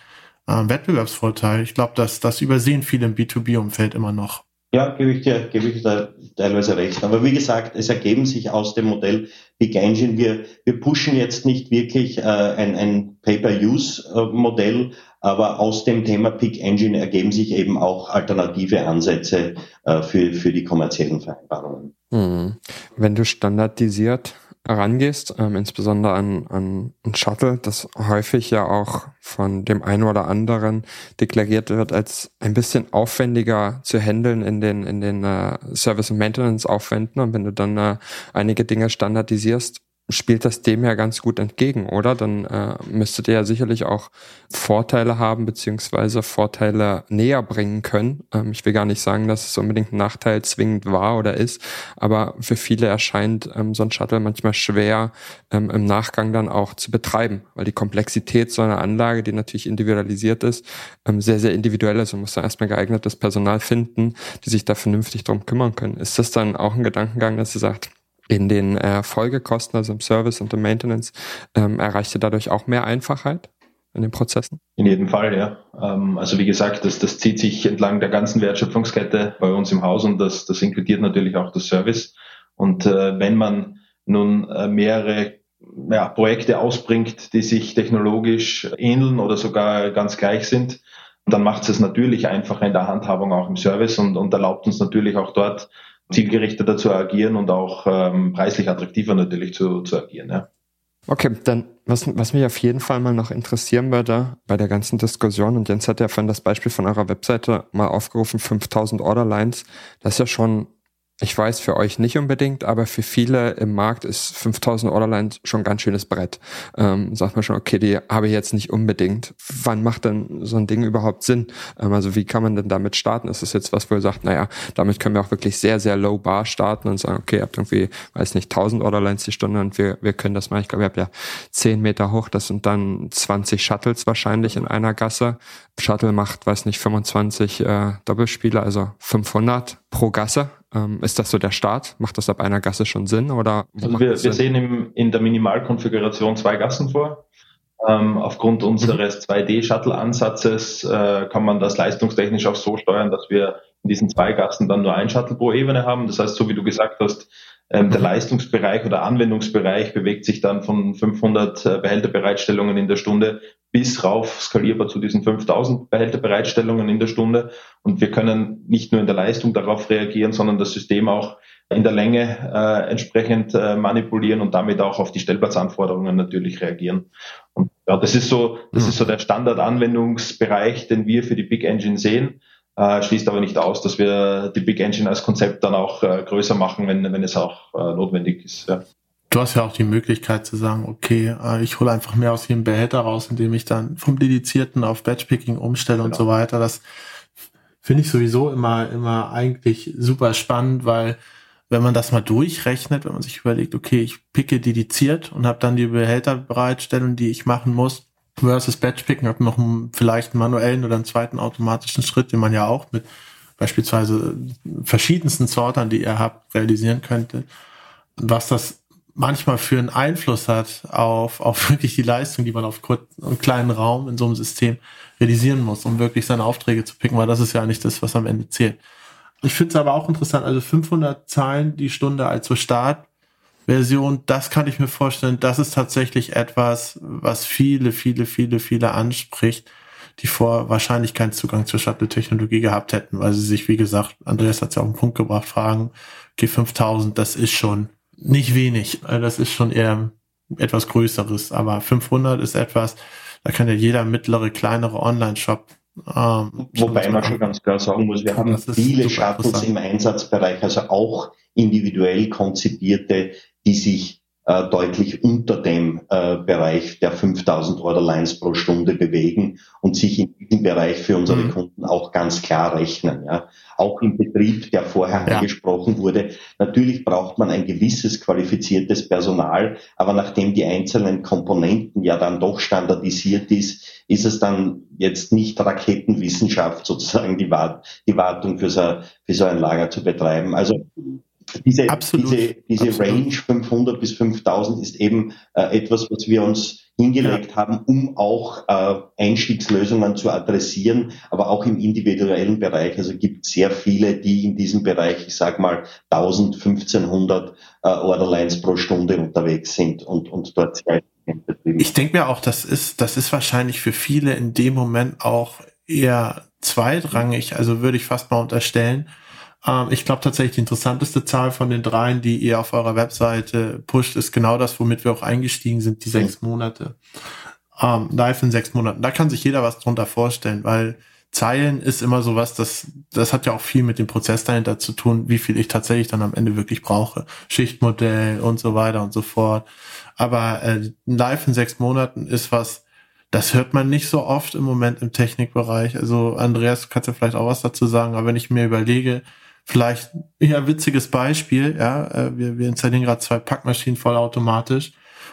äh, Wettbewerbsvorteil. Ich glaube, dass das übersehen viele im B2B-Umfeld immer noch. Ja, gebe ich dir, gebe ich dir teilweise recht. Aber wie gesagt, es ergeben sich aus dem Modell Big Engine. Wir, wir pushen jetzt nicht wirklich äh, ein, ein Pay-per-Use-Modell, aber aus dem Thema Big Engine ergeben sich eben auch alternative Ansätze äh, für, für die kommerziellen Vereinbarungen. Hm. Wenn du standardisiert rangehst, ähm, insbesondere an, an ein Shuttle, das häufig ja auch von dem einen oder anderen deklariert wird als ein bisschen aufwendiger zu handeln in den, in den uh, Service und Maintenance Aufwänden. Und wenn du dann uh, einige Dinge standardisierst, spielt das dem ja ganz gut entgegen, oder? Dann äh, müsstet ihr ja sicherlich auch Vorteile haben, beziehungsweise Vorteile näher bringen können. Ähm, ich will gar nicht sagen, dass es unbedingt ein Nachteil zwingend war oder ist, aber für viele erscheint ähm, so ein Shuttle manchmal schwer ähm, im Nachgang dann auch zu betreiben, weil die Komplexität so einer Anlage, die natürlich individualisiert ist, ähm, sehr, sehr individuell ist und muss da erstmal geeignetes Personal finden, die sich da vernünftig drum kümmern können. Ist das dann auch ein Gedankengang, dass ihr sagt, in den äh, Folgekosten, also im Service und im Maintenance, ähm, erreicht ihr dadurch auch mehr Einfachheit in den Prozessen? In jedem Fall, ja. Ähm, also wie gesagt, das, das zieht sich entlang der ganzen Wertschöpfungskette bei uns im Haus und das, das inkludiert natürlich auch das Service. Und äh, wenn man nun äh, mehrere ja, Projekte ausbringt, die sich technologisch ähneln oder sogar ganz gleich sind, dann macht es natürlich einfacher in der Handhabung auch im Service und, und erlaubt uns natürlich auch dort zielgerichteter zu agieren und auch ähm, preislich attraktiver natürlich zu, zu agieren. Ja. Okay, dann was, was mich auf jeden Fall mal noch interessieren würde bei der ganzen Diskussion, und Jens hat ja vorhin das Beispiel von eurer Webseite mal aufgerufen, 5000 Orderlines, das ist ja schon ich weiß für euch nicht unbedingt, aber für viele im Markt ist 5000 Orderlines schon ein ganz schönes Brett. Ähm, sagt man schon, okay, die habe ich jetzt nicht unbedingt. Wann macht denn so ein Ding überhaupt Sinn? Ähm, also wie kann man denn damit starten? Ist das jetzt was, wo ihr sagt, naja, damit können wir auch wirklich sehr, sehr low bar starten und sagen, okay, ihr habt irgendwie, weiß nicht, 1000 Orderlines die Stunde und wir, wir können das mal, ich glaube, ihr habt ja 10 Meter hoch, das sind dann 20 Shuttles wahrscheinlich in einer Gasse. Shuttle macht, weiß nicht, 25 äh, Doppelspieler, also 500 pro Gasse. Ähm, ist das so der Start? Macht das ab einer Gasse schon Sinn? Oder also wir, wir sehen im, in der Minimalkonfiguration zwei Gassen vor. Ähm, aufgrund unseres 2D-Shuttle-Ansatzes äh, kann man das leistungstechnisch auch so steuern, dass wir in diesen zwei Gassen dann nur ein Shuttle pro Ebene haben. Das heißt, so wie du gesagt hast, ähm, der mhm. Leistungsbereich oder Anwendungsbereich bewegt sich dann von 500 äh, Behälterbereitstellungen in der Stunde bis rauf skalierbar zu diesen 5000 Behälterbereitstellungen in der Stunde. Und wir können nicht nur in der Leistung darauf reagieren, sondern das System auch in der Länge äh, entsprechend äh, manipulieren und damit auch auf die Stellplatzanforderungen natürlich reagieren. Und ja, das ist so, das mhm. ist so der Standardanwendungsbereich, den wir für die Big Engine sehen. Äh, schließt aber nicht aus, dass wir die Big Engine als Konzept dann auch äh, größer machen, wenn, wenn es auch äh, notwendig ist. Ja. Du hast ja auch die Möglichkeit zu sagen, okay, äh, ich hole einfach mehr aus jedem Behälter raus, indem ich dann vom Dedizierten auf Batchpicking umstelle genau. und so weiter. Das finde ich sowieso immer, immer eigentlich super spannend, weil wenn man das mal durchrechnet, wenn man sich überlegt, okay, ich picke dediziert und habe dann die Behälterbereitstellung, die ich machen muss, versus Batch-Picken hat noch einen, vielleicht einen manuellen oder einen zweiten automatischen Schritt, den man ja auch mit beispielsweise verschiedensten Sortern, die ihr habt, realisieren könnte. Was das manchmal für einen Einfluss hat auf, auf wirklich die Leistung, die man auf einem kleinen Raum in so einem System realisieren muss, um wirklich seine Aufträge zu picken, weil das ist ja nicht das, was am Ende zählt. Ich finde es aber auch interessant, also 500 Zahlen die Stunde als so Startversion, das kann ich mir vorstellen, das ist tatsächlich etwas, was viele, viele, viele, viele anspricht, die vor wahrscheinlich keinen Zugang zur Shuttle-Technologie gehabt hätten, weil sie sich, wie gesagt, Andreas hat es ja auf den Punkt gebracht, fragen, okay, 5000, das ist schon nicht wenig, das ist schon eher etwas Größeres, aber 500 ist etwas, da kann ja jeder mittlere, kleinere Online-Shop ähm, Wobei man schon ganz klar sagen muss, wir haben viele Shuttles im Einsatzbereich, also auch individuell konzipierte, die sich äh, deutlich unter dem äh, Bereich der 5000 Orderlines pro Stunde bewegen und sich in diesem Bereich für unsere mhm. Kunden auch ganz klar rechnen. Ja. Auch im Betrieb, der vorher ja. angesprochen wurde. Natürlich braucht man ein gewisses qualifiziertes Personal, aber nachdem die einzelnen Komponenten ja dann doch standardisiert ist, ist es dann jetzt nicht Raketenwissenschaft sozusagen die, Wart die Wartung für so, für so ein Lager zu betreiben. Also diese, Absolut. diese, diese Absolut. Range 500 bis 5000 ist eben äh, etwas, was wir uns hingelegt ja. haben, um auch äh, Einstiegslösungen zu adressieren, aber auch im individuellen Bereich. Also gibt sehr viele, die in diesem Bereich, ich sag mal, 1000, 1500 äh, Orderlines pro Stunde unterwegs sind und, und dort sehr ich denke mir auch, das ist, das ist wahrscheinlich für viele in dem Moment auch eher zweitrangig. Also würde ich fast mal unterstellen, ähm, ich glaube tatsächlich die interessanteste Zahl von den dreien, die ihr auf eurer Webseite pusht, ist genau das, womit wir auch eingestiegen sind, die sechs Monate. Ähm, live in sechs Monaten. Da kann sich jeder was drunter vorstellen, weil Zeilen ist immer sowas, das, das hat ja auch viel mit dem Prozess dahinter zu tun, wie viel ich tatsächlich dann am Ende wirklich brauche. Schichtmodell und so weiter und so fort. Aber äh, live in sechs Monaten ist was, das hört man nicht so oft im Moment im Technikbereich. Also Andreas, kannst du vielleicht auch was dazu sagen, aber wenn ich mir überlege, Vielleicht eher witziges Beispiel, ja, äh, wir, wir installieren gerade zwei Packmaschinen vollautomatisch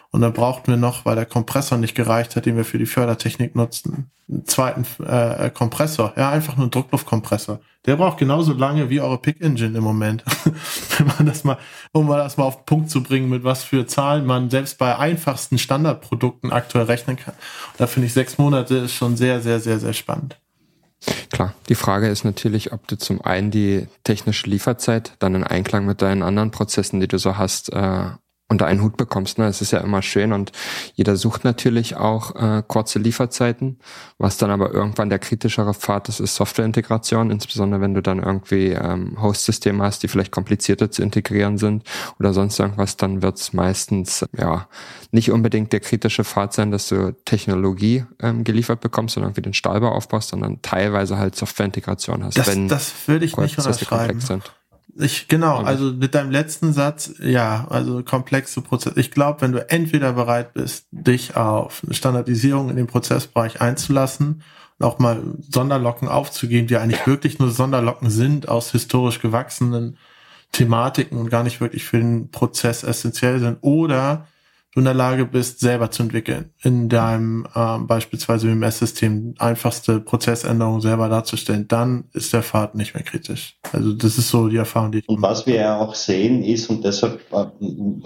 und dann brauchten wir noch, weil der Kompressor nicht gereicht hat, den wir für die Fördertechnik nutzten, einen zweiten äh, Kompressor. Ja, einfach nur einen Druckluftkompressor. Der braucht genauso lange wie eure Pick Engine im Moment. Wenn man das mal, um mal das mal auf den Punkt zu bringen, mit was für Zahlen man selbst bei einfachsten Standardprodukten aktuell rechnen kann. da finde ich sechs Monate ist schon sehr, sehr, sehr, sehr spannend. Klar, die Frage ist natürlich, ob du zum einen die technische Lieferzeit dann in Einklang mit deinen anderen Prozessen, die du so hast, äh, unter einen Hut bekommst. Ne? Es ist ja immer schön und jeder sucht natürlich auch äh, kurze Lieferzeiten. Was dann aber irgendwann der kritischere Pfad ist, ist Softwareintegration, insbesondere wenn du dann irgendwie ähm, Host-Systeme hast, die vielleicht komplizierter zu integrieren sind oder sonst irgendwas, dann wird es meistens ja nicht unbedingt der kritische Pfad sein, dass du Technologie ähm, geliefert bekommst und irgendwie den Stahlbau aufbaust, sondern teilweise halt Softwareintegration hast. Das, wenn das würde ich nicht unterschreiben. Sind. Ich, genau, also mit deinem letzten Satz, ja, also komplexe Prozesse. Ich glaube, wenn du entweder bereit bist, dich auf eine Standardisierung in den Prozessbereich einzulassen und auch mal Sonderlocken aufzugeben, die eigentlich wirklich nur Sonderlocken sind aus historisch gewachsenen Thematiken und gar nicht wirklich für den Prozess essentiell sind, oder du in der Lage bist, selber zu entwickeln, in deinem ähm, beispielsweise WMS-System einfachste Prozessänderungen selber darzustellen, dann ist der Pfad nicht mehr kritisch. Also das ist so die Erfahrung, die ich Und was wir ja auch sehen ist, und deshalb äh,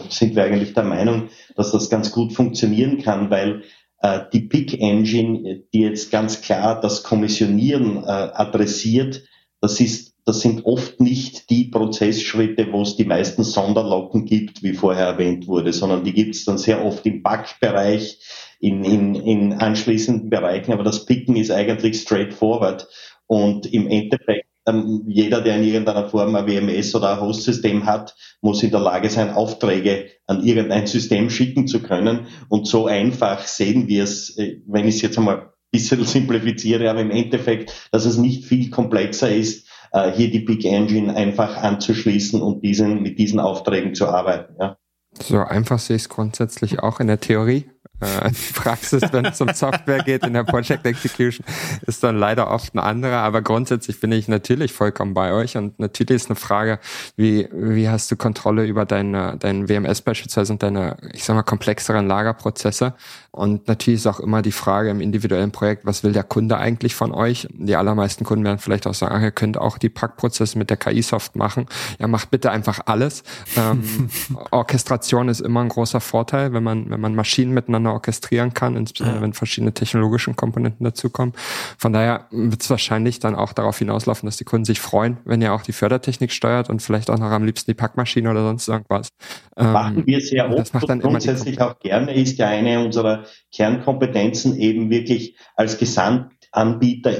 sind wir eigentlich der Meinung, dass das ganz gut funktionieren kann, weil äh, die Big Engine, die jetzt ganz klar das Kommissionieren äh, adressiert, das ist das sind oft nicht die Prozessschritte, wo es die meisten Sonderlocken gibt, wie vorher erwähnt wurde, sondern die gibt es dann sehr oft im Backbereich, in, in, in anschließenden Bereichen. Aber das Picken ist eigentlich straightforward. Und im Endeffekt, ähm, jeder, der in irgendeiner Form ein WMS oder ein Hostsystem hat, muss in der Lage sein, Aufträge an irgendein System schicken zu können. Und so einfach sehen wir es, äh, wenn ich es jetzt einmal ein bisschen simplifiziere, aber im Endeffekt, dass es nicht viel komplexer ist, äh, hier die Big Engine einfach anzuschließen und diesen, mit diesen Aufträgen zu arbeiten. Ja. So einfach sehe ich es grundsätzlich auch in der Theorie. Äh, die Praxis, wenn es um Software geht, in der Project Execution, ist dann leider oft ein anderer. Aber grundsätzlich bin ich natürlich vollkommen bei euch. Und natürlich ist eine Frage, wie, wie hast du Kontrolle über deine, dein WMS beispielsweise und deine, ich sag mal, komplexeren Lagerprozesse? Und natürlich ist auch immer die Frage im individuellen Projekt, was will der Kunde eigentlich von euch? Die allermeisten Kunden werden vielleicht auch sagen, ach, ihr könnt auch die Packprozesse mit der KI-Soft machen. Ja, macht bitte einfach alles. Ähm, Orchestration ist immer ein großer Vorteil, wenn man, wenn man Maschinen miteinander orchestrieren kann, insbesondere ja. wenn verschiedene technologische Komponenten dazukommen. Von daher wird es wahrscheinlich dann auch darauf hinauslaufen, dass die Kunden sich freuen, wenn ihr auch die Fördertechnik steuert und vielleicht auch noch am liebsten die Packmaschine oder sonst irgendwas. Ähm, Machen wir sehr oft. Das macht dann grundsätzlich auch gerne, ist ja eine unserer Kernkompetenzen eben wirklich als Gesamtanbieter,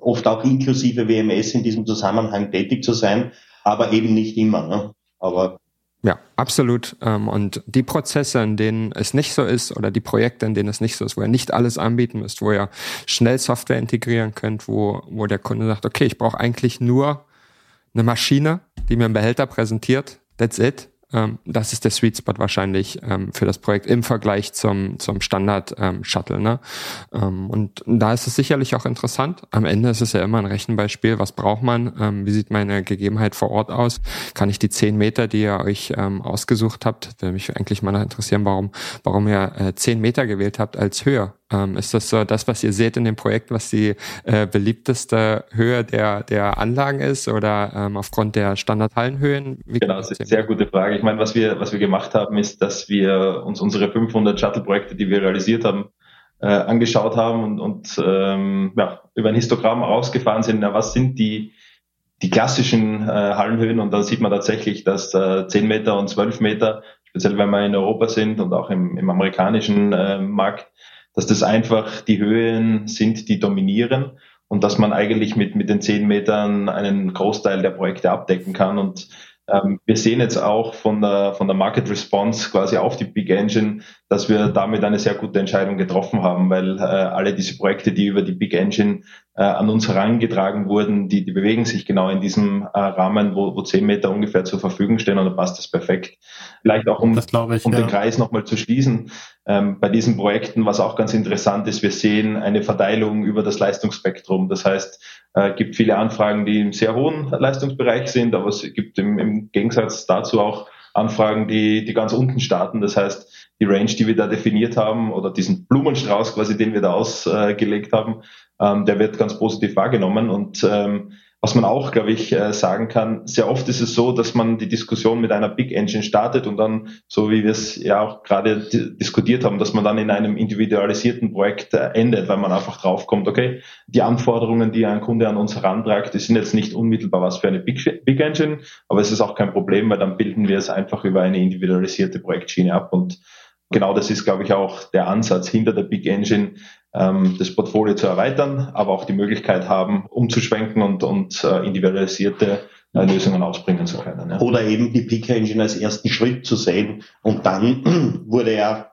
oft auch inklusive WMS in diesem Zusammenhang tätig zu sein, aber eben nicht immer. Ne? Aber ja, absolut. Ähm, und die Prozesse, in denen es nicht so ist, oder die Projekte, in denen es nicht so ist, wo ihr nicht alles anbieten müsst, wo ihr schnell Software integrieren könnt, wo, wo der Kunde sagt, okay, ich brauche eigentlich nur eine Maschine, die mir einen Behälter präsentiert, that's it. Ähm, das ist der Sweet Spot wahrscheinlich ähm, für das Projekt im Vergleich zum, zum Standard-Shuttle. Ähm, ne? Ähm, und da ist es sicherlich auch interessant. Am Ende ist es ja immer ein Rechenbeispiel. Was braucht man? Ähm, wie sieht meine Gegebenheit vor Ort aus? Kann ich die zehn Meter, die ihr euch ähm, ausgesucht habt, würde mich eigentlich mal interessieren, warum, warum ihr äh, zehn Meter gewählt habt als Höhe? Ähm, ist das so das, was ihr seht in dem Projekt, was die äh, beliebteste Höhe der, der Anlagen ist oder ähm, aufgrund der Standardhallenhöhen? Wie genau, das ist eine sehr gute Frage. Ich meine, was wir, was wir gemacht haben, ist, dass wir uns unsere 500 Shuttle-Projekte, die wir realisiert haben, äh, angeschaut haben und, und ähm, ja, über ein Histogramm rausgefahren sind, na, was sind die, die klassischen äh, Hallenhöhen und dann sieht man tatsächlich, dass äh, 10 Meter und 12 Meter, speziell wenn wir in Europa sind und auch im, im amerikanischen äh, Markt, dass das einfach die Höhen sind, die dominieren und dass man eigentlich mit, mit den zehn Metern einen Großteil der Projekte abdecken kann. Und wir sehen jetzt auch von der, von der Market Response quasi auf die Big Engine, dass wir damit eine sehr gute Entscheidung getroffen haben, weil äh, alle diese Projekte, die über die Big Engine äh, an uns herangetragen wurden, die, die bewegen sich genau in diesem äh, Rahmen, wo, wo zehn Meter ungefähr zur Verfügung stehen und da passt das perfekt. Vielleicht auch, um, ich, um ja. den Kreis nochmal zu schließen, ähm, bei diesen Projekten, was auch ganz interessant ist, wir sehen eine Verteilung über das Leistungsspektrum. Das heißt, äh, gibt viele Anfragen, die im sehr hohen Leistungsbereich sind, aber es gibt im, im Gegensatz dazu auch Anfragen, die, die ganz unten starten. Das heißt, die Range, die wir da definiert haben oder diesen Blumenstrauß quasi, den wir da ausgelegt haben, ähm, der wird ganz positiv wahrgenommen und ähm, was man auch, glaube ich, äh, sagen kann, sehr oft ist es so, dass man die Diskussion mit einer Big Engine startet und dann, so wie wir es ja auch gerade diskutiert haben, dass man dann in einem individualisierten Projekt äh, endet, weil man einfach draufkommt, okay, die Anforderungen, die ein Kunde an uns herantragt, die sind jetzt nicht unmittelbar was für eine Big, Big Engine, aber es ist auch kein Problem, weil dann bilden wir es einfach über eine individualisierte Projektschiene ab und genau das ist, glaube ich, auch der Ansatz hinter der Big Engine, ähm, das Portfolio zu erweitern, aber auch die Möglichkeit haben, umzuschwenken und, und äh, individualisierte äh, Lösungen ausbringen zu können. Ja. Oder eben die Picker Engine als ersten Schritt zu sehen. Und dann wurde ja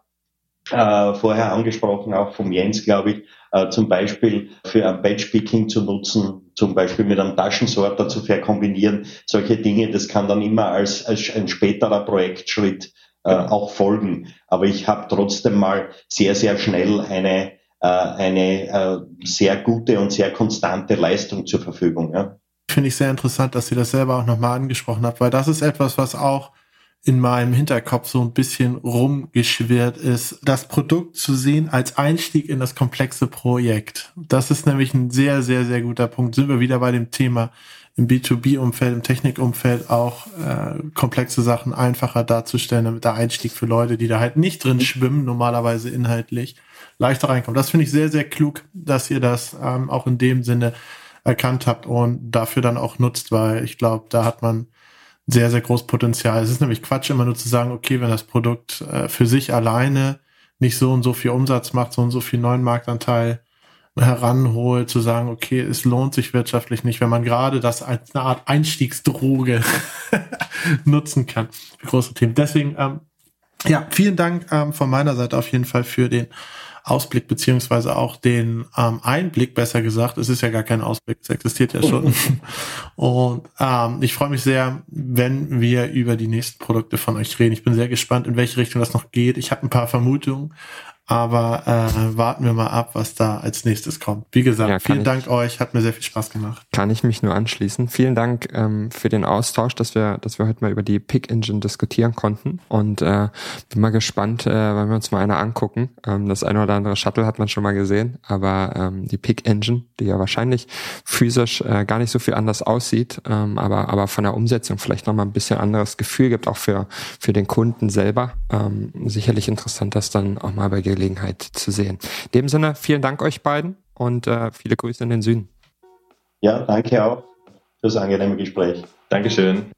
äh, vorher angesprochen, auch vom Jens, glaube ich, äh, zum Beispiel für ein Batch-Picking zu nutzen, zum Beispiel mit einem Taschensorter zu verkombinieren. Solche Dinge, das kann dann immer als, als ein späterer Projektschritt äh, auch folgen. Aber ich habe trotzdem mal sehr, sehr schnell eine äh, eine äh, sehr gute und sehr konstante Leistung zur Verfügung. Ja. Finde ich sehr interessant, dass Sie das selber auch nochmal angesprochen haben, weil das ist etwas, was auch in meinem Hinterkopf so ein bisschen rumgeschwirrt ist, das Produkt zu sehen als Einstieg in das komplexe Projekt. Das ist nämlich ein sehr, sehr, sehr guter Punkt. Sind wir wieder bei dem Thema im B2B-Umfeld, im Technikumfeld auch äh, komplexe Sachen einfacher darzustellen, damit der Einstieg für Leute, die da halt nicht drin schwimmen, normalerweise inhaltlich, leichter reinkommt. Das finde ich sehr, sehr klug, dass ihr das ähm, auch in dem Sinne erkannt habt und dafür dann auch nutzt, weil ich glaube, da hat man sehr, sehr großes Potenzial. Es ist nämlich Quatsch, immer nur zu sagen, okay, wenn das Produkt äh, für sich alleine nicht so und so viel Umsatz macht, so und so viel neuen Marktanteil heranholt, zu sagen, okay, es lohnt sich wirtschaftlich nicht, wenn man gerade das als eine Art Einstiegsdroge nutzen kann für große Themen. Deswegen, ähm, ja, vielen Dank ähm, von meiner Seite auf jeden Fall für den Ausblick beziehungsweise auch den ähm, Einblick, besser gesagt. Es ist ja gar kein Ausblick, es existiert ja schon. Und ähm, ich freue mich sehr, wenn wir über die nächsten Produkte von euch reden. Ich bin sehr gespannt, in welche Richtung das noch geht. Ich habe ein paar Vermutungen, Aber äh, warten wir mal ab, was da als nächstes kommt. Wie gesagt, ja, vielen Dank euch, hat mir sehr viel Spaß gemacht. Kann ich mich nur anschließen. Vielen Dank ähm, für den Austausch, dass wir, dass wir heute mal über die Pick Engine diskutieren konnten. Und äh, bin mal gespannt, äh, wenn wir uns mal eine angucken. Ähm, das eine oder andere Shuttle hat man schon mal gesehen, aber ähm, die Pick Engine, die ja wahrscheinlich physisch äh, gar nicht so viel anders aussieht, ähm, aber, aber von der Umsetzung vielleicht nochmal ein bisschen anderes Gefühl gibt, auch für, für den Kunden selber. Ähm, sicherlich interessant, das dann auch mal bei Gelegenheit zu sehen. In dem Sinne, vielen Dank euch beiden und äh, viele Grüße in den Süden. Ja, danke auch fürs angenehme Gespräch. Dankeschön.